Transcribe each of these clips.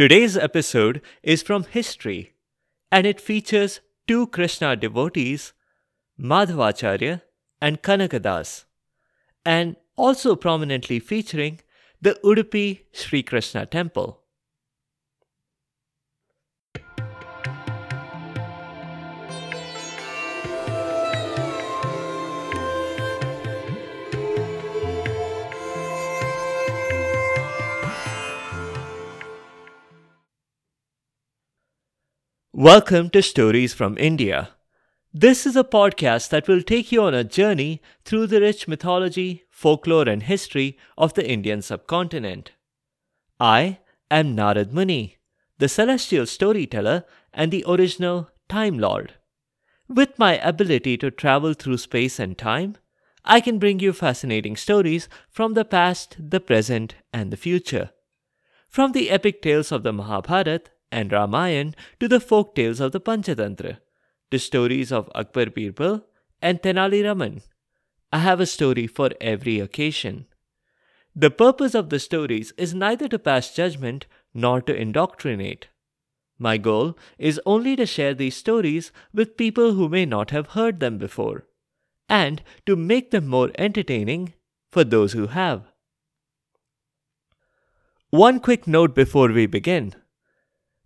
Today's episode is from history and it features two Krishna devotees, Madhvacharya and Kanakadas, and also prominently featuring the Udupi Sri Krishna temple. Welcome to Stories from India. This is a podcast that will take you on a journey through the rich mythology, folklore, and history of the Indian subcontinent. I am Narad Muni, the celestial storyteller and the original Time Lord. With my ability to travel through space and time, I can bring you fascinating stories from the past, the present, and the future. From the epic tales of the Mahabharata and Ramayan to the folk tales of the Panchatantra, the stories of Akbar Birbal and Tenali Raman. I have a story for every occasion. The purpose of the stories is neither to pass judgment nor to indoctrinate. My goal is only to share these stories with people who may not have heard them before, and to make them more entertaining for those who have. One quick note before we begin.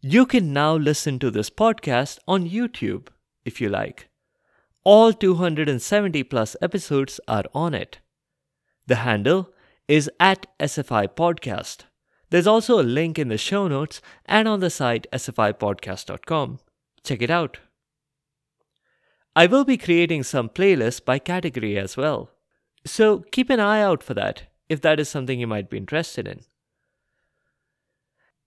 You can now listen to this podcast on YouTube if you like. All 270 plus episodes are on it. The handle is at SFI Podcast. There's also a link in the show notes and on the site sfipodcast.com. Check it out. I will be creating some playlists by category as well. So keep an eye out for that if that is something you might be interested in.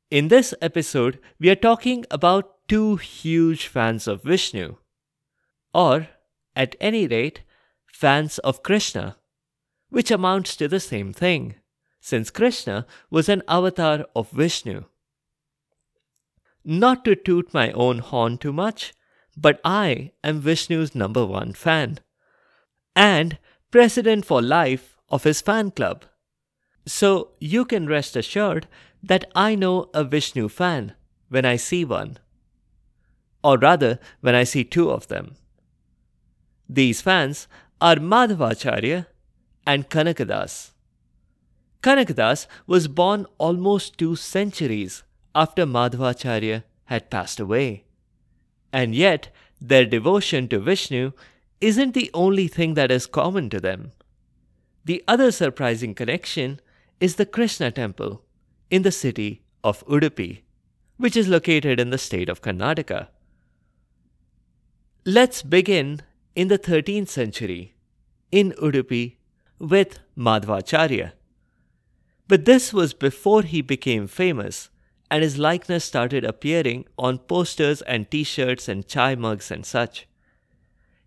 In this episode, we are talking about two huge fans of Vishnu, or, at any rate, fans of Krishna, which amounts to the same thing, since Krishna was an avatar of Vishnu. Not to toot my own horn too much, but I am Vishnu's number one fan, and president for life of his fan club. So you can rest assured that I know a Vishnu fan when I see one. Or rather, when I see two of them. These fans are Madhvacharya and Kanakadas. Kanakadas was born almost two centuries after Madhvacharya had passed away. And yet, their devotion to Vishnu isn't the only thing that is common to them. The other surprising connection is the Krishna temple in the city of Udupi, which is located in the state of Karnataka. Let's begin in the 13th century in Udupi with Madhvacharya. But this was before he became famous and his likeness started appearing on posters and t shirts and chai mugs and such.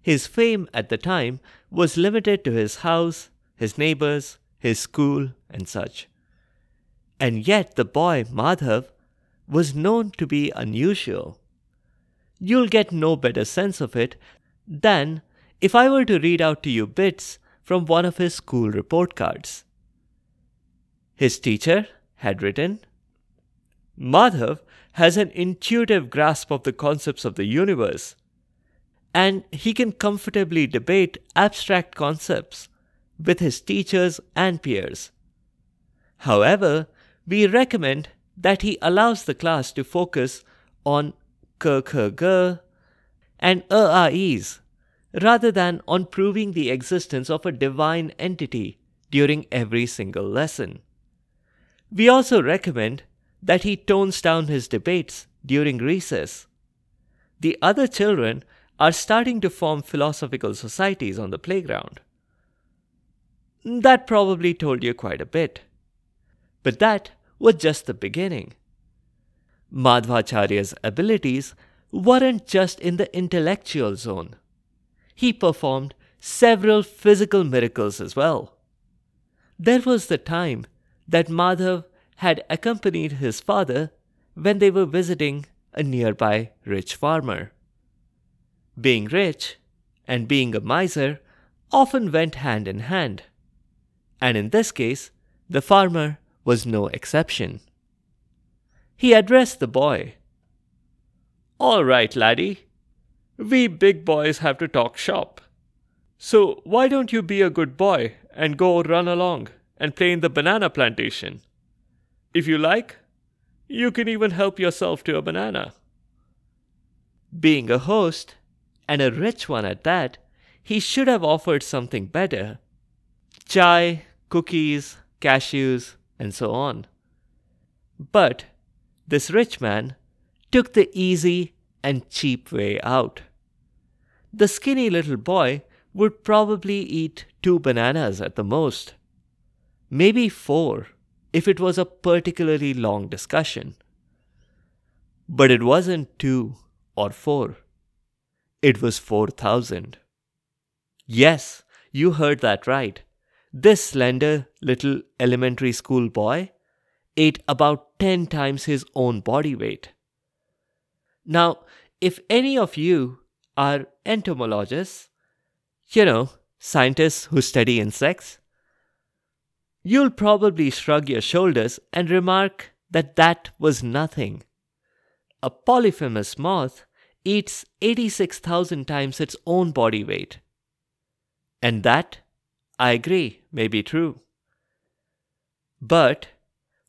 His fame at the time was limited to his house, his neighbors, his school, and such. And yet the boy, Madhav, was known to be unusual. You'll get no better sense of it than if I were to read out to you bits from one of his school report cards. His teacher had written Madhav has an intuitive grasp of the concepts of the universe, and he can comfortably debate abstract concepts with his teachers and peers. However, we recommend that he allows the class to focus on k, k, g and a, a, e's rather than on proving the existence of a divine entity during every single lesson. We also recommend that he tones down his debates during recess. The other children are starting to form philosophical societies on the playground. That probably told you quite a bit. But that was just the beginning. Madhvacharya's abilities weren't just in the intellectual zone. He performed several physical miracles as well. There was the time that Madhav had accompanied his father when they were visiting a nearby rich farmer. Being rich and being a miser often went hand in hand. And in this case, the farmer was no exception. he addressed the boy. All right, laddie. We big boys have to talk shop. So why don't you be a good boy and go run along and play in the banana plantation? If you like, you can even help yourself to a banana. Being a host, and a rich one at that, he should have offered something better chai, cookies, cashews, and so on. But this rich man took the easy and cheap way out. The skinny little boy would probably eat two bananas at the most, maybe four if it was a particularly long discussion. But it wasn't two or four, it was 4,000. Yes, you heard that right. This slender little elementary school boy ate about 10 times his own body weight. Now, if any of you are entomologists, you know, scientists who study insects, you'll probably shrug your shoulders and remark that that was nothing. A polyphemus moth eats 86,000 times its own body weight. And that, I agree, may be true. But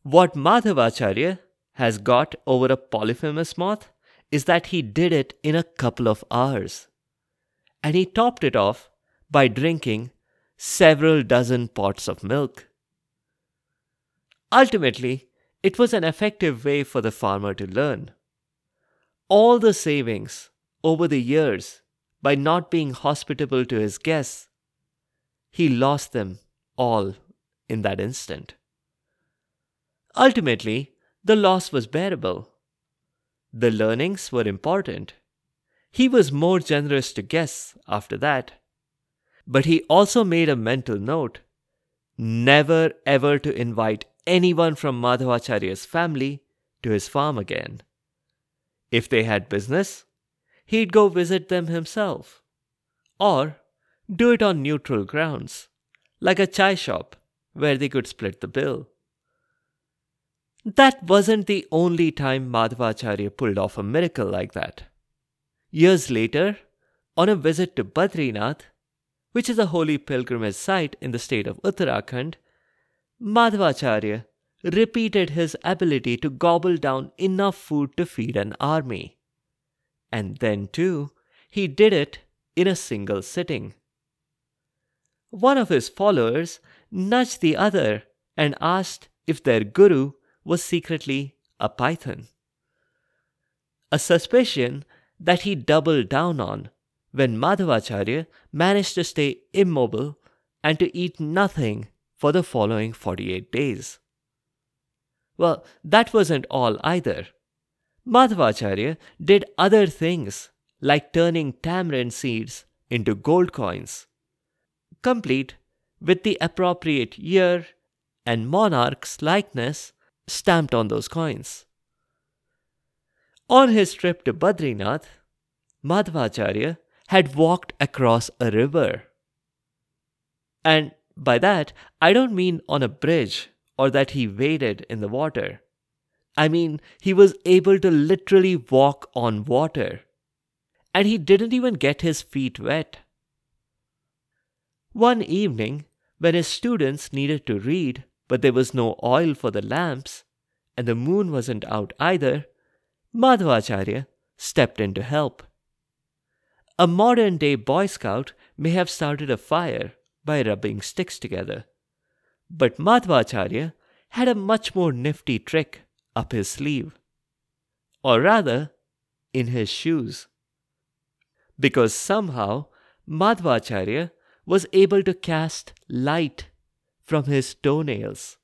what Madhvacharya has got over a polyphemus moth is that he did it in a couple of hours. And he topped it off by drinking several dozen pots of milk. Ultimately, it was an effective way for the farmer to learn. All the savings over the years by not being hospitable to his guests, he lost them all in that instant. Ultimately, the loss was bearable. The learnings were important. He was more generous to guests after that. But he also made a mental note never ever to invite anyone from Madhvacharya's family to his farm again. If they had business, he'd go visit them himself. Or do it on neutral grounds, like a chai shop where they could split the bill. That wasn't the only time Madhvacharya pulled off a miracle like that. Years later, on a visit to Badrinath, which is a holy pilgrimage site in the state of Uttarakhand, Madhvacharya repeated his ability to gobble down enough food to feed an army. And then, too, he did it in a single sitting. One of his followers nudged the other and asked if their guru was secretly a python. A suspicion that he doubled down on when Madhvacharya managed to stay immobile and to eat nothing for the following 48 days. Well, that wasn't all either. Madhvacharya did other things like turning tamarind seeds into gold coins, complete with the appropriate year and monarch's likeness stamped on those coins. On his trip to Badrinath, Madhvacharya had walked across a river. And by that, I don't mean on a bridge or that he waded in the water. I mean, he was able to literally walk on water. And he didn't even get his feet wet. One evening, when his students needed to read, but there was no oil for the lamps, and the moon wasn't out either, Madhvacharya stepped in to help. A modern day Boy Scout may have started a fire by rubbing sticks together, but Madhvacharya had a much more nifty trick up his sleeve, or rather, in his shoes. Because somehow Madhvacharya was able to cast light from his toenails.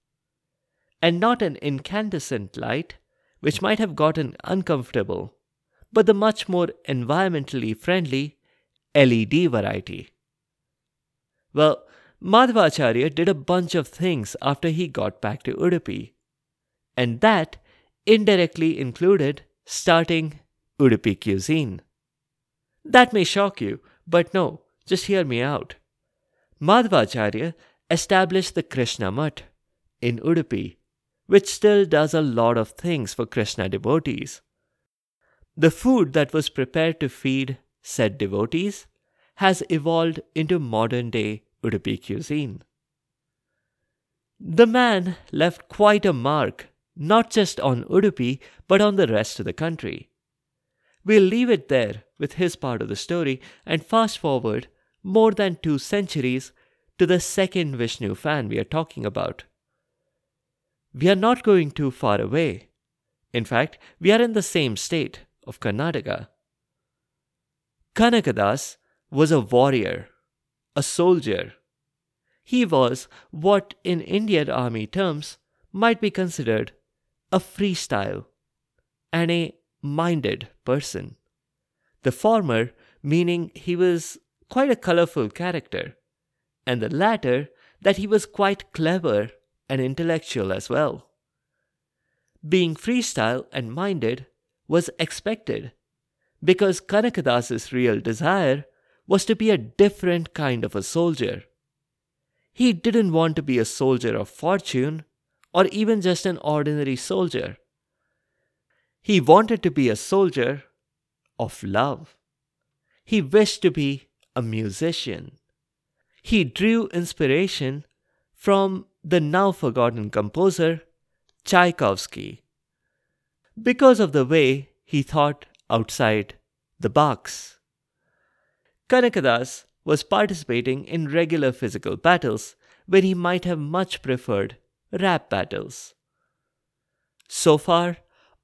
And not an incandescent light, which might have gotten uncomfortable, but the much more environmentally friendly LED variety. Well, Madhvacharya did a bunch of things after he got back to Udupi, and that indirectly included starting Udupi cuisine. That may shock you, but no, just hear me out. Madhvacharya established the Krishna Mutt in Udupi, which still does a lot of things for Krishna devotees. The food that was prepared to feed said devotees has evolved into modern day Udupi cuisine. The man left quite a mark, not just on Udupi, but on the rest of the country. We'll leave it there with his part of the story and fast forward more than two centuries to the second Vishnu fan we are talking about. We are not going too far away. In fact, we are in the same state of Karnataka. Kanakadas was a warrior, a soldier. He was what, in Indian army terms, might be considered a freestyle and a minded person. The former meaning he was quite a colorful character, and the latter that he was quite clever and intellectual as well. Being freestyle and minded was expected because Kanakadas's real desire was to be a different kind of a soldier. He didn't want to be a soldier of fortune or even just an ordinary soldier. He wanted to be a soldier of love. He wished to be a musician. He drew inspiration from the now forgotten composer Tchaikovsky because of the way he thought outside the box. Kanakadas was participating in regular physical battles when he might have much preferred rap battles. So far,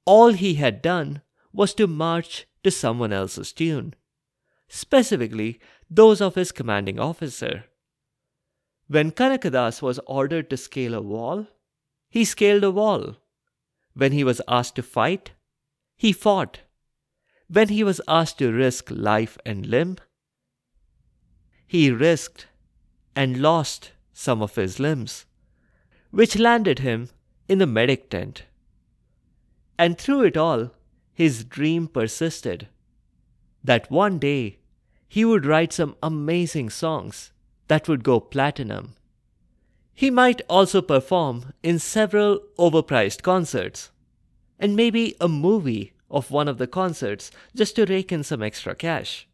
all he had done was to march to someone else's tune, specifically those of his commanding officer. When Kanakadas was ordered to scale a wall, he scaled a wall. When he was asked to fight, he fought. When he was asked to risk life and limb, he risked and lost some of his limbs, which landed him in the medic tent. And through it all, his dream persisted that one day he would write some amazing songs that would go platinum. He might also perform in several overpriced concerts, and maybe a movie of one of the concerts just to rake in some extra cash.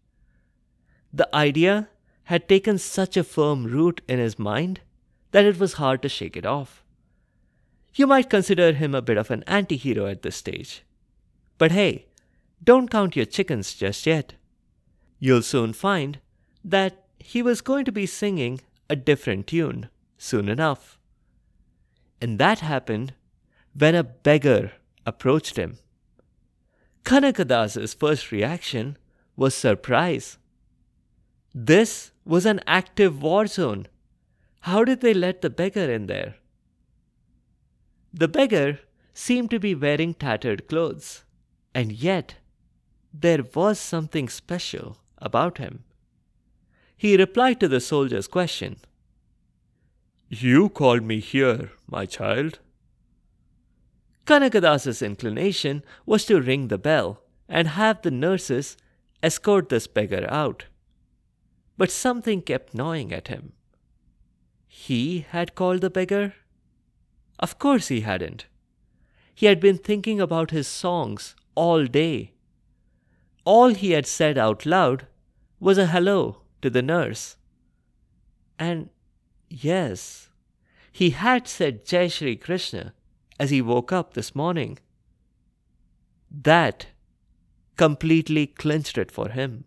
The idea had taken such a firm root in his mind that it was hard to shake it off. You might consider him a bit of an anti hero at this stage. But hey, don't count your chickens just yet. You'll soon find that he was going to be singing a different tune soon enough. And that happened when a beggar approached him. Kanakadas's first reaction was surprise. This was an active war zone. How did they let the beggar in there? The beggar seemed to be wearing tattered clothes, and yet there was something special about him. He replied to the soldier's question You called me here, my child. Kanakadas's inclination was to ring the bell and have the nurses escort this beggar out. But something kept gnawing at him. He had called the beggar? Of course he hadn't. He had been thinking about his songs all day. All he had said out loud was a hello to the nurse. And yes, he had said Jai Shri Krishna as he woke up this morning. That completely clinched it for him.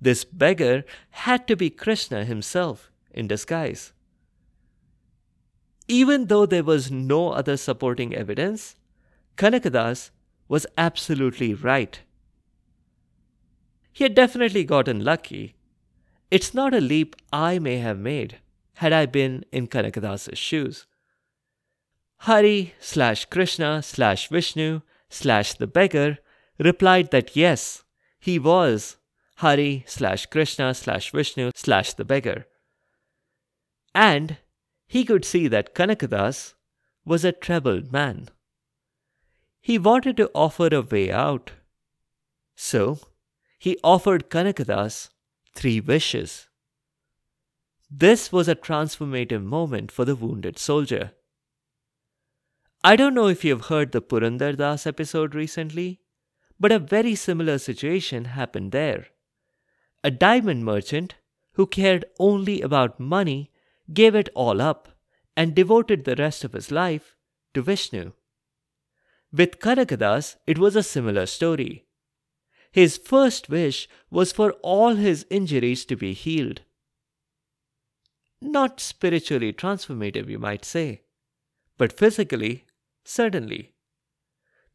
This beggar had to be Krishna himself in disguise. Even though there was no other supporting evidence, Kanakadas was absolutely right. He had definitely gotten lucky. It's not a leap I may have made had I been in Kanakadas's shoes. Hari slash Krishna slash Vishnu slash the beggar replied that yes, he was Hari slash Krishna slash Vishnu slash the beggar. And he could see that Kanakadas was a troubled man. He wanted to offer a way out. So, he offered Kanakadas three wishes. This was a transformative moment for the wounded soldier. I don't know if you've heard the Purandar Das episode recently, but a very similar situation happened there. A diamond merchant who cared only about money gave it all up and devoted the rest of his life to Vishnu. With Kanakadas, it was a similar story. His first wish was for all his injuries to be healed. Not spiritually transformative, you might say, but physically, certainly.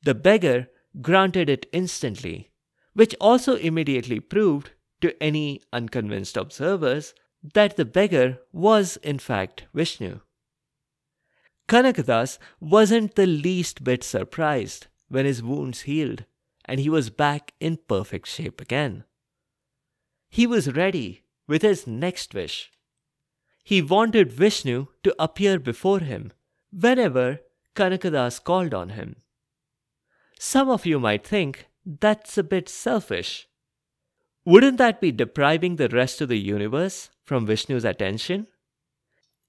The beggar granted it instantly, which also immediately proved to any unconvinced observers that the beggar was in fact Vishnu. Kanakadas wasn't the least bit surprised when his wounds healed and he was back in perfect shape again. He was ready with his next wish. He wanted Vishnu to appear before him whenever Kanakadas called on him. Some of you might think that's a bit selfish. Wouldn't that be depriving the rest of the universe from Vishnu's attention?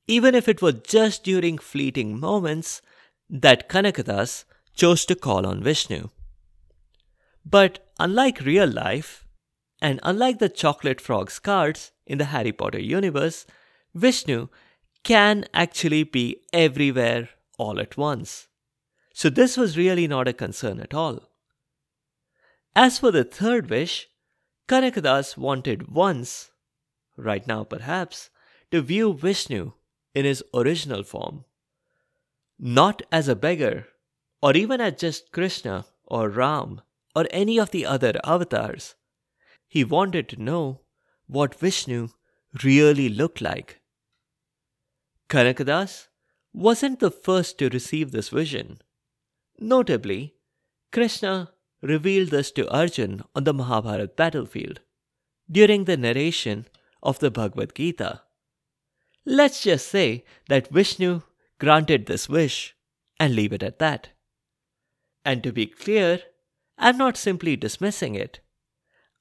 Even if it was just during fleeting moments that Kanakadas chose to call on Vishnu. But unlike real life, and unlike the chocolate frog's cards in the Harry Potter universe, Vishnu can actually be everywhere all at once. So this was really not a concern at all. As for the third wish, Kanakadas wanted once, right now perhaps, to view Vishnu in his original form. Not as a beggar, or even as just Krishna or Ram or any of the other avatars. He wanted to know what Vishnu really looked like. Kanakadas wasn't the first to receive this vision. Notably, Krishna revealed this to Arjun on the Mahabharata battlefield during the narration of the Bhagavad Gita. Let's just say that Vishnu granted this wish and leave it at that. And to be clear, I'm not simply dismissing it.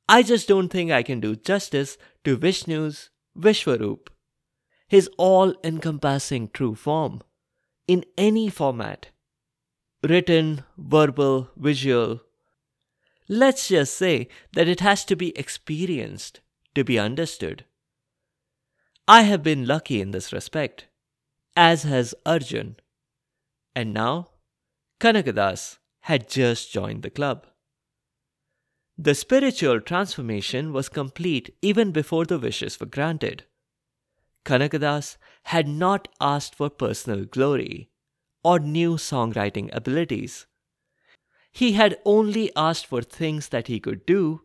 I just don't think I can do justice to Vishnu's Vishwarup, his all encompassing true form, in any format written, verbal, visual. Let's just say that it has to be experienced to be understood. I have been lucky in this respect, as has Arjun. And now, Kanakadas had just joined the club. The spiritual transformation was complete even before the wishes were granted. Kanakadas had not asked for personal glory or new songwriting abilities. He had only asked for things that he could do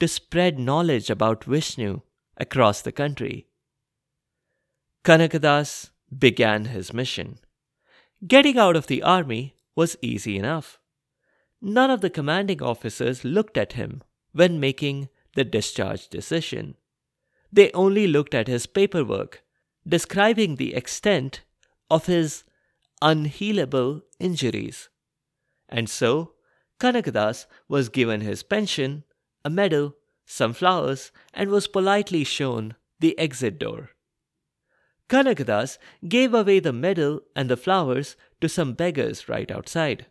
to spread knowledge about Vishnu across the country. Kanakadas began his mission. Getting out of the army was easy enough none of the commanding officers looked at him when making the discharge decision. They only looked at his paperwork, describing the extent of his unhealable injuries. And so, Kanakadas was given his pension, a medal, some flowers, and was politely shown the exit door. Kanakadas gave away the medal and the flowers to some beggars right outside.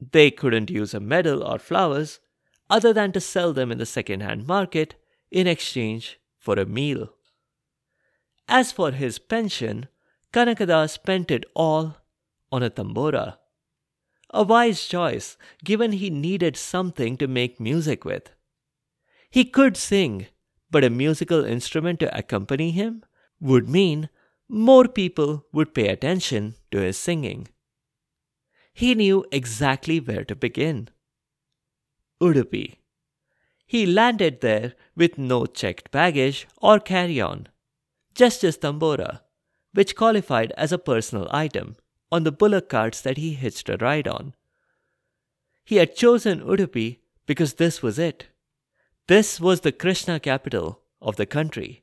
They couldn't use a medal or flowers other than to sell them in the second hand market in exchange for a meal. As for his pension, Kanakadas spent it all on a tambura. A wise choice, given he needed something to make music with. He could sing, but a musical instrument to accompany him would mean more people would pay attention to his singing he knew exactly where to begin. Udupi. He landed there with no checked baggage or carry on, just his tambura, which qualified as a personal item on the bullock carts that he hitched a ride on. He had chosen Udupi because this was it. This was the Krishna capital of the country.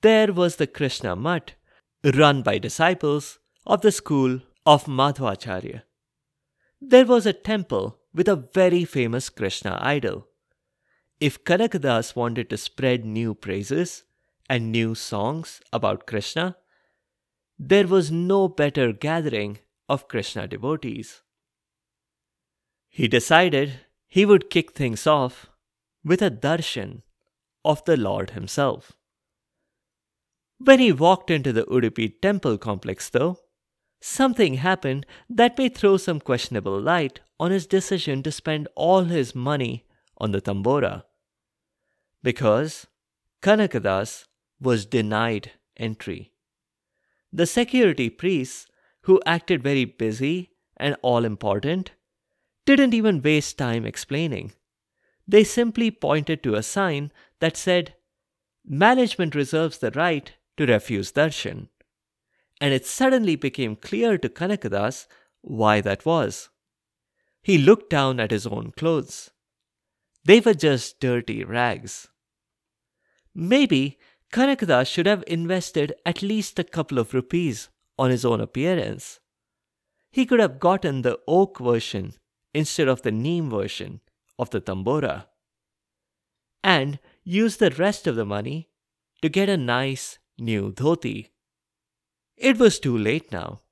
There was the Krishna Mutt, run by disciples of the school of Madhvacharya. There was a temple with a very famous Krishna idol. If Kanakadas wanted to spread new praises and new songs about Krishna, there was no better gathering of Krishna devotees. He decided he would kick things off with a darshan of the Lord himself. When he walked into the Udupi temple complex, though, something happened that may throw some questionable light on his decision to spend all his money on the tambura. Because Kanakadas was denied entry. The security priests, who acted very busy and all important, didn't even waste time explaining. They simply pointed to a sign that said, Management reserves the right to refuse darshan. And it suddenly became clear to Kanakadas why that was. He looked down at his own clothes. They were just dirty rags. Maybe Kanakadas should have invested at least a couple of rupees on his own appearance. He could have gotten the oak version instead of the neem version of the tambura and used the rest of the money to get a nice new dhoti. It was too late now.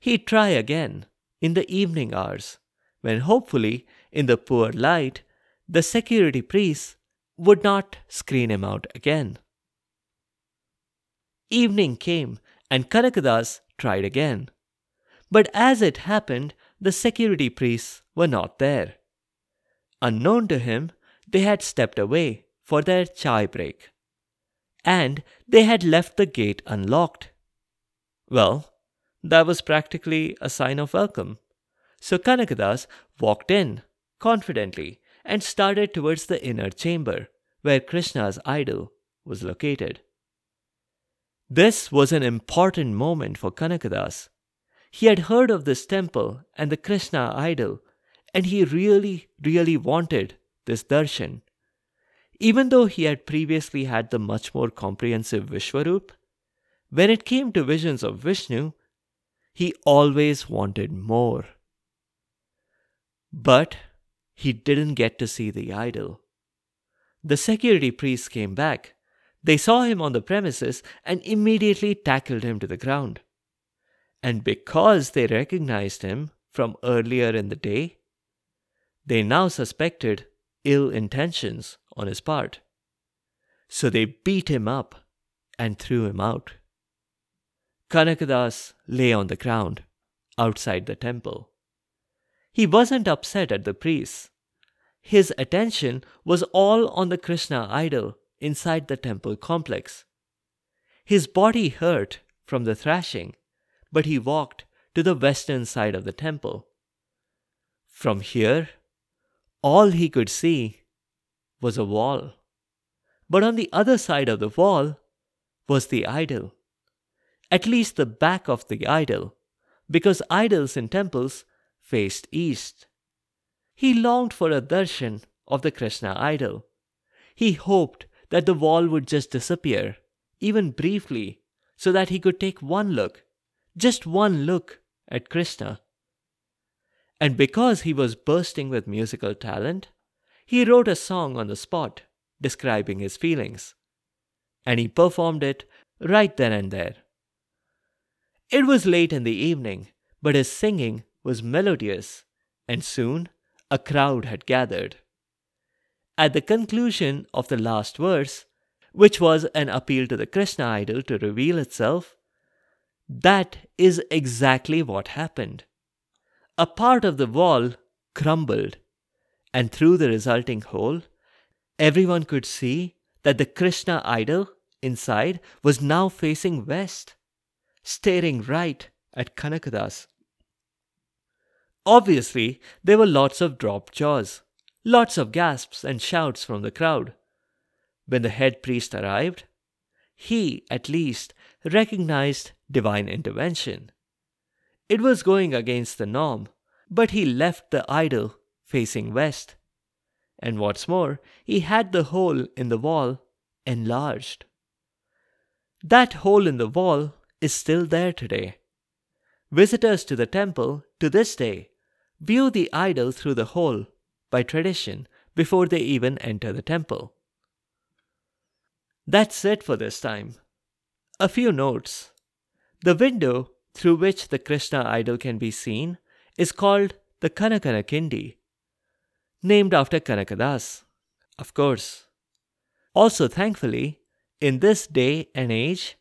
He'd try again in the evening hours when hopefully, in the poor light, the security priests would not screen him out again. Evening came and Kanakadas tried again. But as it happened, the security priests were not there. Unknown to him, they had stepped away for their chai break. And they had left the gate unlocked. Well, that was practically a sign of welcome. So Kanakadas walked in confidently and started towards the inner chamber where Krishna's idol was located. This was an important moment for Kanakadas. He had heard of this temple and the Krishna idol, and he really, really wanted this darshan. Even though he had previously had the much more comprehensive Vishwarup, when it came to visions of Vishnu, he always wanted more. But he didn't get to see the idol. The security priests came back. They saw him on the premises and immediately tackled him to the ground. And because they recognized him from earlier in the day, they now suspected ill intentions on his part. So they beat him up and threw him out. Kanakadas lay on the ground outside the temple. He wasn't upset at the priests. His attention was all on the Krishna idol inside the temple complex. His body hurt from the thrashing, but he walked to the western side of the temple. From here, all he could see was a wall. But on the other side of the wall was the idol. At least the back of the idol, because idols in temples faced east. He longed for a darshan of the Krishna idol. He hoped that the wall would just disappear, even briefly, so that he could take one look, just one look, at Krishna. And because he was bursting with musical talent, he wrote a song on the spot describing his feelings. And he performed it right then and there. It was late in the evening, but his singing was melodious, and soon a crowd had gathered. At the conclusion of the last verse, which was an appeal to the Krishna idol to reveal itself, that is exactly what happened. A part of the wall crumbled, and through the resulting hole, everyone could see that the Krishna idol inside was now facing west, staring right at Kanakadas. Obviously, there were lots of dropped jaws, lots of gasps and shouts from the crowd. When the head priest arrived, he, at least, recognized divine intervention. It was going against the norm, but he left the idol facing west. And what's more, he had the hole in the wall enlarged. That hole in the wall is still there today. Visitors to the temple to this day view the idol through the hole by tradition before they even enter the temple. That's it for this time. A few notes. The window through which the Krishna idol can be seen is called the Kanakana Kindi, named after Kanakadas, of course. Also, thankfully, in this day and age,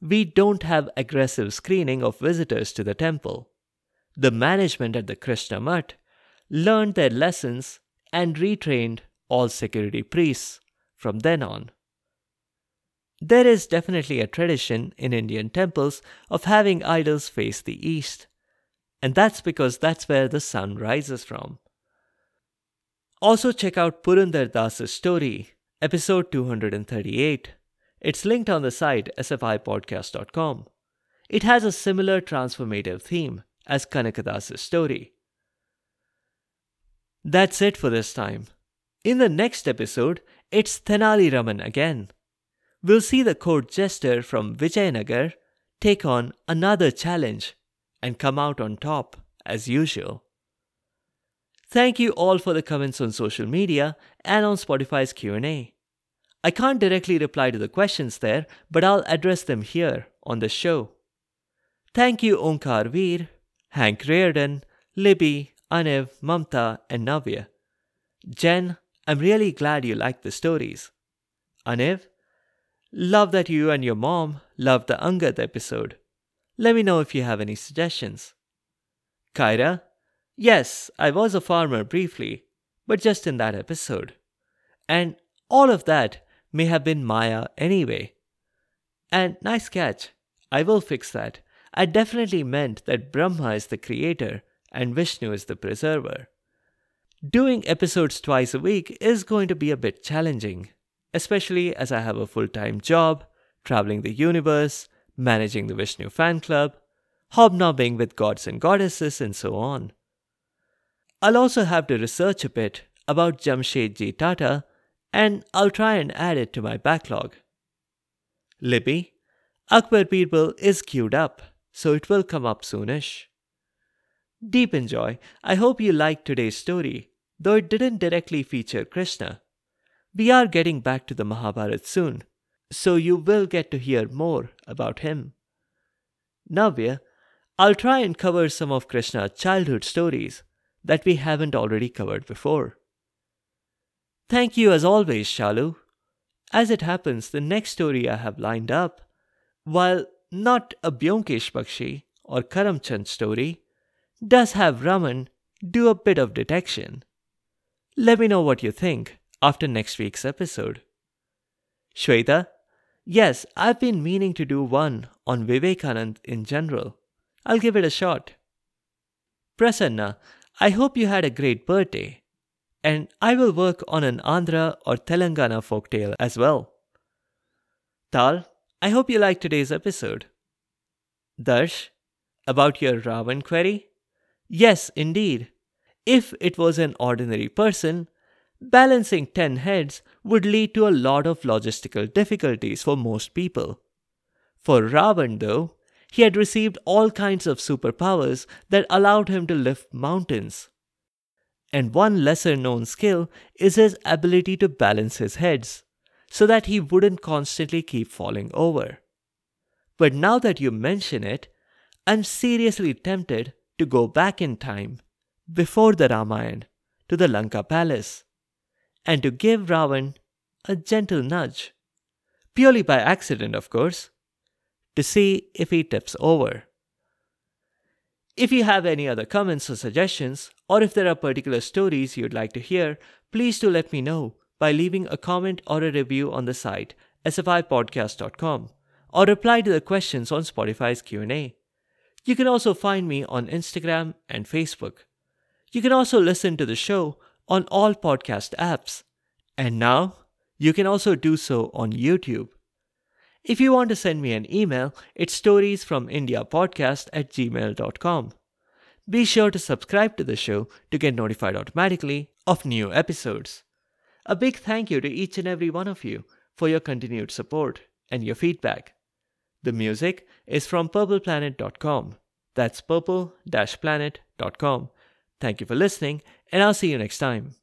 we don't have aggressive screening of visitors to the temple. The management at the Krishna Mutt learned their lessons and retrained all security priests from then on. There is definitely a tradition in Indian temples of having idols face the east, and that's because that's where the sun rises from. Also, check out Purandar Das's story, episode 238. It's linked on the site sfipodcast.com. It has a similar transformative theme as Kanakadas's story. That's it for this time. In the next episode, it's Tenali Raman again. We'll see the court jester from Vijayanagar take on another challenge and come out on top as usual. Thank you all for the comments on social media and on Spotify's Q&A. I can't directly reply to the questions there, but I'll address them here on the show. Thank you Onkar Veer, Hank Reardon, Libby, Aniv, Mamta, and Navya. Jen, I'm really glad you liked the stories. Aniv, love that you and your mom loved the Angad episode. Let me know if you have any suggestions. Kyra, yes, I was a farmer briefly, but just in that episode. And all of that may have been Maya anyway. And nice catch. I will fix that. I definitely meant that Brahma is the creator and Vishnu is the preserver. Doing episodes twice a week is going to be a bit challenging, especially as I have a full time job, traveling the universe, managing the Vishnu fan club, hobnobbing with gods and goddesses, and so on. I'll also have to research a bit about Jamshedji Tata and I'll try and add it to my backlog. Libby, Akbar Birbal is queued up, so it will come up soonish. Deep enjoy. I hope you liked today's story, though it didn't directly feature Krishna. We are getting back to the Mahabharata soon, so you will get to hear more about him. Navya, I'll try and cover some of Krishna's childhood stories that we haven't already covered before. Thank you as always, Shalu. As it happens, the next story I have lined up, while not a Byomkesh Bakshi or Karamchand story, does have Raman do a bit of detection. Let me know what you think after next week's episode. Shweta, yes, I've been meaning to do one on Vivekanand in general. I'll give it a shot. Prasanna, I hope you had a great birthday and I will work on an Andhra or Telangana folktale as well. Tal, I hope you liked today's episode. Darsh, about your Ravan query? Yes, indeed. If it was an ordinary person, balancing 10 heads would lead to a lot of logistical difficulties for most people. For Ravan, though, he had received all kinds of superpowers that allowed him to lift mountains and one lesser known skill is his ability to balance his heads, so that he wouldn't constantly keep falling over. But now that you mention it, I'm seriously tempted to go back in time, before the Ramayana, to the Lanka palace, and to give Ravan a gentle nudge, purely by accident, of course, to see if he tips over. If you have any other comments or suggestions, or if there are particular stories you'd like to hear, please do let me know by leaving a comment or a review on the site sfipodcast.com or reply to the questions on Spotify's Q&A. You can also find me on Instagram and Facebook. You can also listen to the show on all podcast apps. And now, you can also do so on YouTube. If you want to send me an email, it's storiesfromindiapodcast at gmail.com. Be sure to subscribe to the show to get notified automatically of new episodes. A big thank you to each and every one of you for your continued support and your feedback. The music is from purpleplanet.com. That's purple-planet.com. Thank you for listening, and I'll see you next time.